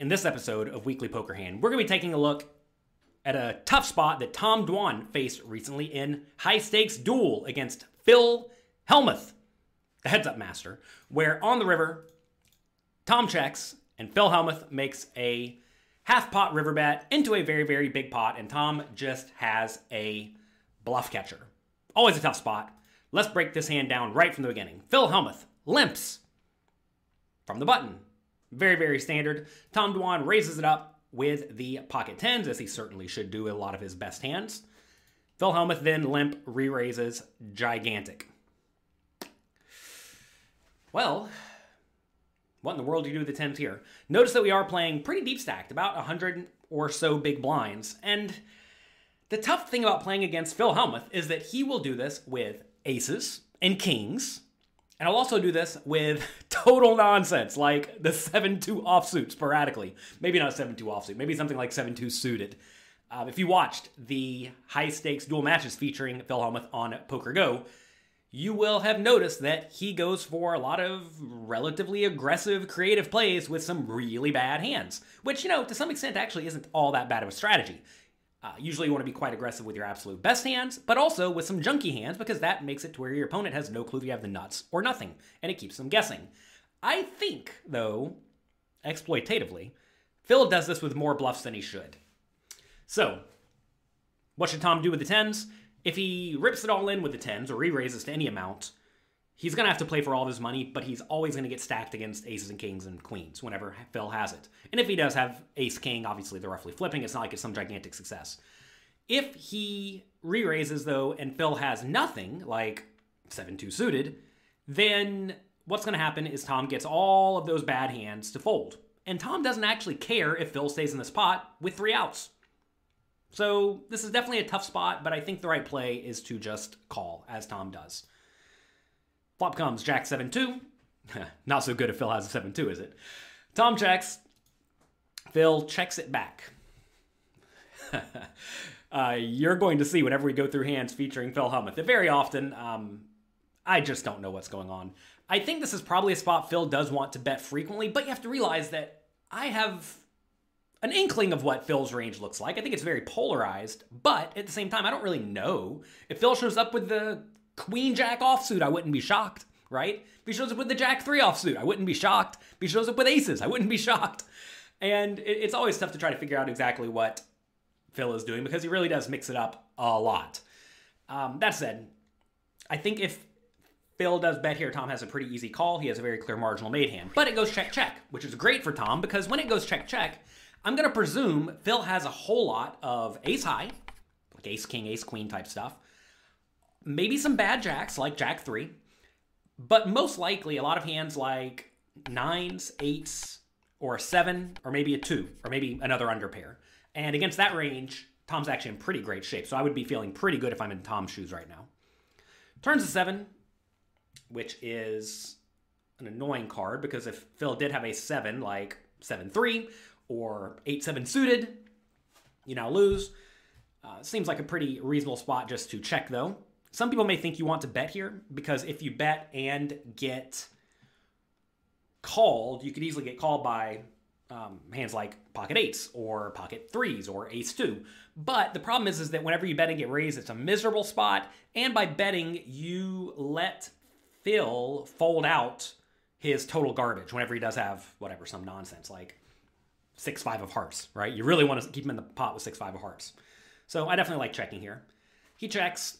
In this episode of Weekly Poker Hand, we're going to be taking a look at a tough spot that Tom Dwan faced recently in high stakes duel against Phil Hellmuth, the heads up master, where on the river, Tom checks and Phil Hellmuth makes a half pot river bet into a very, very big pot, and Tom just has a bluff catcher. Always a tough spot. Let's break this hand down right from the beginning. Phil Hellmuth limps from the button. Very, very standard. Tom Dwan raises it up with the pocket tens, as he certainly should do a lot of his best hands. Phil Hellmuth then limp re raises gigantic. Well, what in the world do you do with the tens here? Notice that we are playing pretty deep stacked, about 100 or so big blinds. And the tough thing about playing against Phil Hellmuth is that he will do this with aces and kings. And I'll also do this with total nonsense, like the 7 2 offsuit sporadically. Maybe not 7 2 offsuit, maybe something like 7 2 suited. Uh, if you watched the high stakes duel matches featuring Phil Hellmuth on PokerGO, you will have noticed that he goes for a lot of relatively aggressive, creative plays with some really bad hands, which, you know, to some extent actually isn't all that bad of a strategy. Uh, usually, you want to be quite aggressive with your absolute best hands, but also with some junky hands because that makes it to where your opponent has no clue if you have the nuts or nothing, and it keeps them guessing. I think, though, exploitatively, Phil does this with more bluffs than he should. So, what should Tom do with the tens? If he rips it all in with the tens or re raises to any amount, he's going to have to play for all of his money, but he's always going to get stacked against aces and kings and queens whenever Phil has it. And if he does have ace king, obviously they're roughly flipping. It's not like it's some gigantic success. If he re raises, though, and Phil has nothing, like 7 2 suited, then what's going to happen is Tom gets all of those bad hands to fold. And Tom doesn't actually care if Phil stays in this pot with three outs. So this is definitely a tough spot, but I think the right play is to just call, as Tom does. Flop comes Jack 7 2. Not so good if Phil has a 7 2, is it? Tom checks. Phil checks it back. uh, you're going to see whenever we go through hands featuring Phil Hellmuth that very often, um, I just don't know what's going on. I think this is probably a spot Phil does want to bet frequently, but you have to realize that I have an inkling of what Phil's range looks like. I think it's very polarized, but at the same time, I don't really know. If Phil shows up with the Queen Jack offsuit, I wouldn't be shocked, right? If he shows up with the Jack 3 offsuit, I wouldn't be shocked. If he shows up with aces, I wouldn't be shocked. And it's always tough to try to figure out exactly what Phil is doing because he really does mix it up a lot. Um, that said, I think if Phil does bet here, Tom has a pretty easy call. He has a very clear marginal made hand. But it goes check check, which is great for Tom because when it goes check check, I'm going to presume Phil has a whole lot of ace high, like ace king, ace queen type stuff. Maybe some bad jacks like jack three, but most likely a lot of hands like nines, eights, or a seven, or maybe a two, or maybe another underpair. And against that range, Tom's actually in pretty great shape. So I would be feeling pretty good if I'm in Tom's shoes right now. Turns a seven, which is an annoying card because if Phil did have a seven, like seven three or eight seven suited, you now lose. Uh, seems like a pretty reasonable spot just to check though. Some people may think you want to bet here because if you bet and get called, you could easily get called by um, hands like pocket eights or pocket threes or ace two. But the problem is, is that whenever you bet and get raised, it's a miserable spot. And by betting, you let Phil fold out his total garbage whenever he does have whatever some nonsense like six five of hearts, right? You really want to keep him in the pot with six five of hearts. So I definitely like checking here. He checks.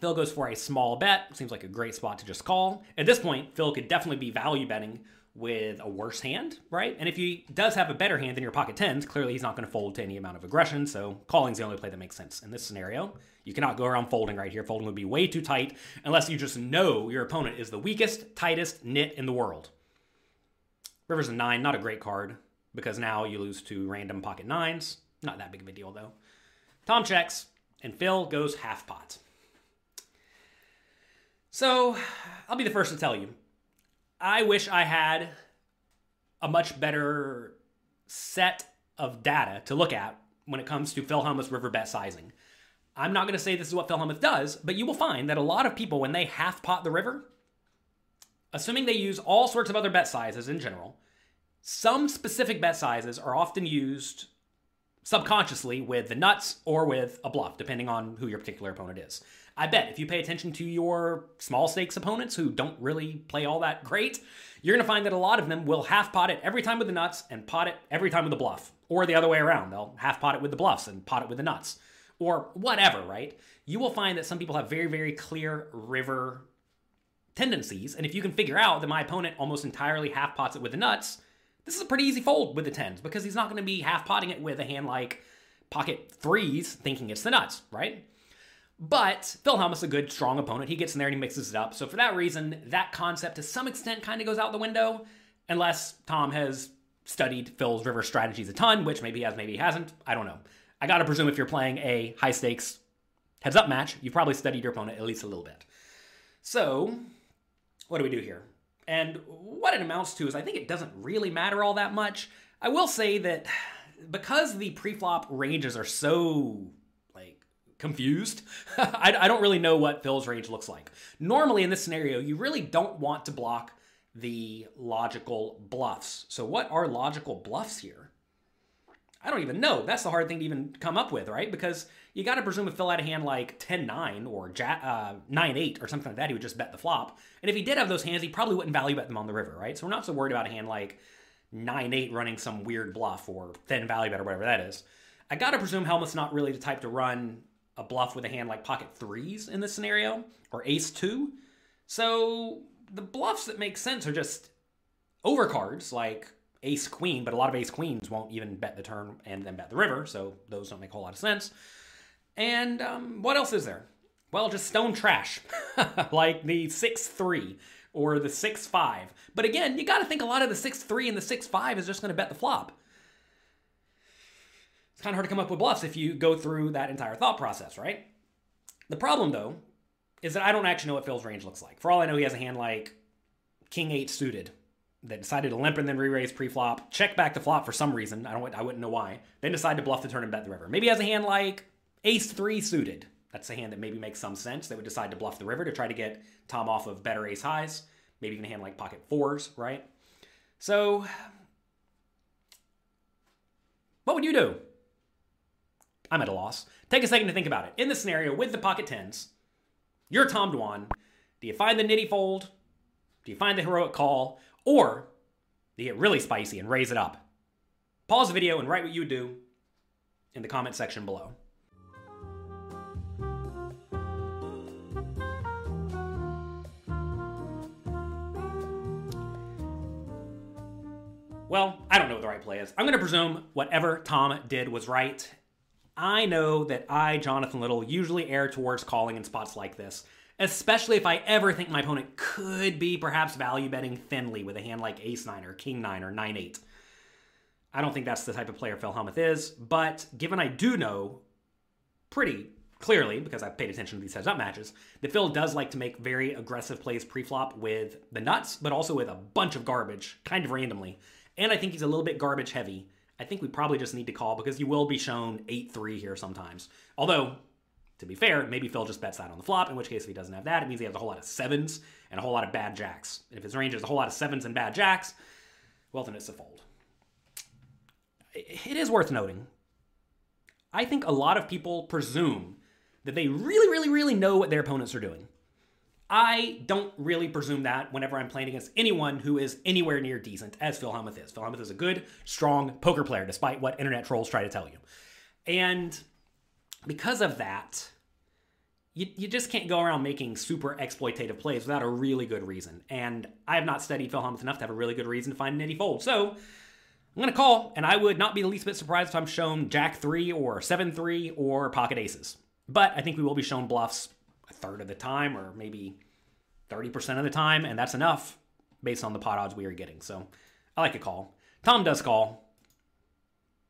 Phil goes for a small bet. Seems like a great spot to just call. At this point, Phil could definitely be value betting with a worse hand, right? And if he does have a better hand than your pocket tens, clearly he's not going to fold to any amount of aggression. So calling's the only play that makes sense in this scenario. You cannot go around folding right here. Folding would be way too tight unless you just know your opponent is the weakest, tightest nit in the world. River's a nine, not a great card because now you lose to random pocket nines. Not that big of a deal though. Tom checks, and Phil goes half pot. So I'll be the first to tell you, I wish I had a much better set of data to look at when it comes to Phil Hellmuth's river bet sizing. I'm not going to say this is what Phil Hellmuth does, but you will find that a lot of people, when they half pot the river, assuming they use all sorts of other bet sizes in general, some specific bet sizes are often used subconsciously with the nuts or with a bluff, depending on who your particular opponent is. I bet if you pay attention to your small stakes opponents who don't really play all that great, you're going to find that a lot of them will half pot it every time with the nuts and pot it every time with the bluff. Or the other way around. They'll half pot it with the bluffs and pot it with the nuts. Or whatever, right? You will find that some people have very, very clear river tendencies. And if you can figure out that my opponent almost entirely half pots it with the nuts, this is a pretty easy fold with the tens because he's not going to be half potting it with a hand like pocket threes thinking it's the nuts, right? But Phil Hellmuth's a good, strong opponent. He gets in there and he mixes it up. So for that reason, that concept to some extent kind of goes out the window, unless Tom has studied Phil's river strategies a ton, which maybe he has, maybe he hasn't. I don't know. I gotta presume if you're playing a high stakes heads up match, you've probably studied your opponent at least a little bit. So, what do we do here? And what it amounts to is I think it doesn't really matter all that much. I will say that because the preflop ranges are so like confused. I, I, don't really know what Phil's range looks like. Normally, in this scenario, you really don't want to block the logical bluffs. So, what are logical bluffs here? I don't even know. That's the hard thing to even come up with, right? Because you got to presume if Phil had a hand like 10 9 or uh, 9 8 or something like that, he would just bet the flop. And if he did have those hands, he probably wouldn't value bet them on the river, right? So, we're not so worried about a hand like 9 8 running some weird bluff or thin value bet or whatever that is. I got to presume Hellmuth's not really the type to run a bluff with a hand like pocket threes in this scenario, or ace two. So the bluffs that make sense are just overcards like ace queen, but a lot of ace queens won't even bet the turn and then bet the river, so those don't make a whole lot of sense. And um, what else is there? Well, just stone trash, like the 6 3 or the 6 5. But again, you got to think a lot of the 6 3 and the 6 5 is just going to bet the flop. It's kind of hard to come up with bluffs if you go through that entire thought process, right? The problem, though, is that I don't actually know what Phil's range looks like. For all I know, he has a hand like King 8 suited that decided to limp and then re-raise pre-flop, check back the flop for some reason. I don't I wouldn't know why. Then decide to bluff the turn and bet the river. Maybe has a hand like Ace 3 suited. That's a hand that maybe makes some sense. They would decide to bluff the river to try to get Tom off of better ace highs. Maybe even a hand like pocket fours, right? So, what would you do? I'm at a loss. Take a second to think about it. In the scenario with the pocket tens, you're Tom Dwan. Do you find the nitty fold? Do you find the heroic call? Or you get really spicy and raise it up? Pause the video and write what you would do in the comment section below. Well, I don't know what the right play is. I'm going to presume whatever Tom did was right, I know that I, Jonathan Little, usually err towards calling in spots like this, especially if I ever think my opponent could be perhaps value betting thinly with a hand like Ace 9 or King 9 or 9 8. I don't think that's the type of player Phil Hellmuth is, but given I do know pretty clearly, because I've paid attention to these heads up matches, that Phil does like to make very aggressive plays pre-flop with the nuts, but also with a bunch of garbage, kind of randomly. And I think he's a little bit garbage heavy I think we probably just need to call because you will be shown 8 3 here sometimes. Although, to be fair, maybe Phil just bets that on the flop, in which case, if he doesn't have that, it means he has a whole lot of sevens and a whole lot of bad jacks. And if his range is a whole lot of sevens and bad jacks, well, then it's a fold. It is worth noting. I think a lot of people presume that they really, really, really know what their opponents are doing. I don't really presume that whenever I'm playing against anyone who is anywhere near decent, as Phil Hellmuth is. Phil Hellmuth is a good, strong poker player, despite what internet trolls try to tell you. And because of that, you, you just can't go around making super exploitative plays without a really good reason. And I have not studied Phil Hellmuth enough to have a really good reason to find an nitty fold. So I'm going to call, and I would not be the least bit surprised if I'm shown Jack 3 or 7 3 or pocket aces. But I think we will be shown bluffs a third of the time or maybe 30% of the time, and that's enough based on the pot odds we are getting. So I like a call. Tom does call.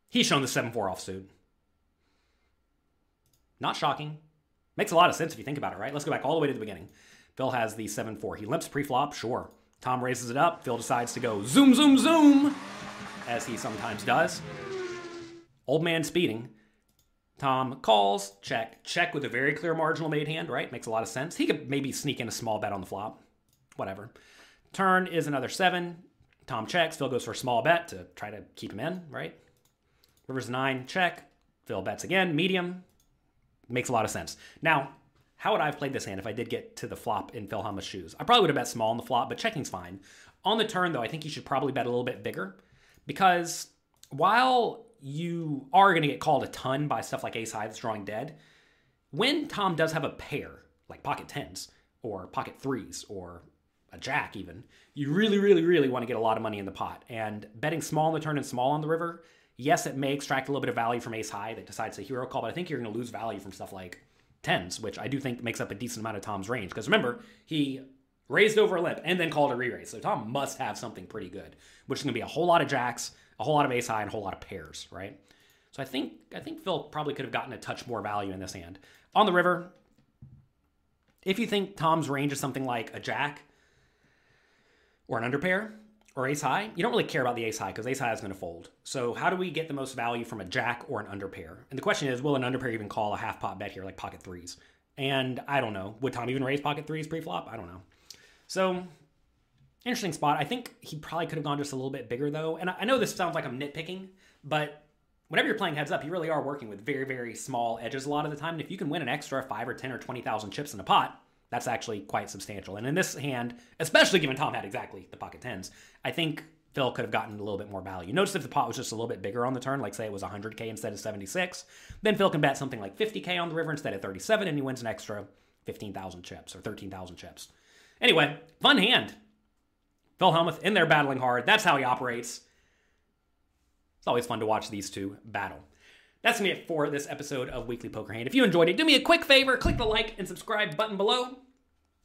He's shown the 7 4 offsuit. Not shocking. Makes a lot of sense if you think about it, right? Let's go back all the way to the beginning. Phil has the 7 4. He limps pre flop, sure. Tom raises it up. Phil decides to go zoom, zoom, zoom, as he sometimes does. Old man speeding. Tom calls, check, check with a very clear marginal made hand, right? Makes a lot of sense. He could maybe sneak in a small bet on the flop. Whatever. Turn is another seven. Tom checks. Phil goes for a small bet to try to keep him in, right? River's nine, check. Phil bets again, medium. Makes a lot of sense. Now, how would I have played this hand if I did get to the flop in Phil Hellmuth's shoes? I probably would have bet small on the flop, but checking's fine. On the turn, though, I think you should probably bet a little bit bigger because while you are going to get called a ton by stuff like ace high that's drawing dead, when Tom does have a pair, like pocket tens or pocket threes or a jack even, you really, really, really want to get a lot of money in the pot. And betting small on the turn and small on the river, yes, it may extract a little bit of value from ace high that decides a hero call, but I think you're going to lose value from stuff like tens, which I do think makes up a decent amount of Tom's range. Because remember, he raised over a limp and then called a re-raise. So Tom must have something pretty good, which is going to be a whole lot of jacks, a whole lot of ace high, and a whole lot of pairs, right? So I think I think Phil probably could have gotten a touch more value in this hand. On the river, if you think Tom's range is something like a jack or an underpair or ace high, you don't really care about the ace high because ace high is going to fold. So how do we get the most value from a jack or an underpair? And the question is, will an underpair even call a half pot bet here, like pocket threes? And I don't know. Would Tom even raise pocket threes pre-flop? I don't know. So interesting spot. I think he probably could have gone just a little bit bigger though. And I know this sounds like I'm nitpicking, but whenever you're playing heads up, you really are working with very, very small edges a lot of the time. And if you can win an extra five or 10 or 20,000 chips in a pot, that's actually quite substantial. And in this hand, especially given Tom had exactly the pocket tens, I think Phil could have gotten a little bit more value. Notice if the pot was just a little bit bigger on the turn, like say it was 100K instead of 76, then Phil can bet something like 50K on the river instead of 37, and he wins an extra 15,000 chips or 13,000 chips. Anyway, fun hand. Phil Hellmuth in there battling hard. That's how he operates. It's always fun to watch these two battle. That's gonna be it for this episode of Weekly Poker Hand. If you enjoyed it, do me a quick favor, click the like and subscribe button below.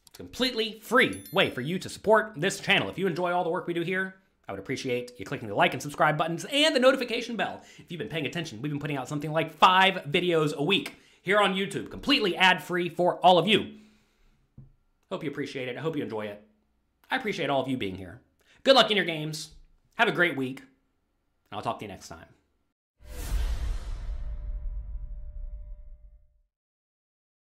It's a completely free way for you to support this channel. If you enjoy all the work we do here, I would appreciate you clicking the like and subscribe buttons and the notification bell. If you've been paying attention, we've been putting out something like five videos a week here on YouTube, completely ad-free for all of you. Hope you appreciate it. I hope you enjoy it. I appreciate all of you being here. Good luck in your games. Have a great week. And I'll talk to you next time.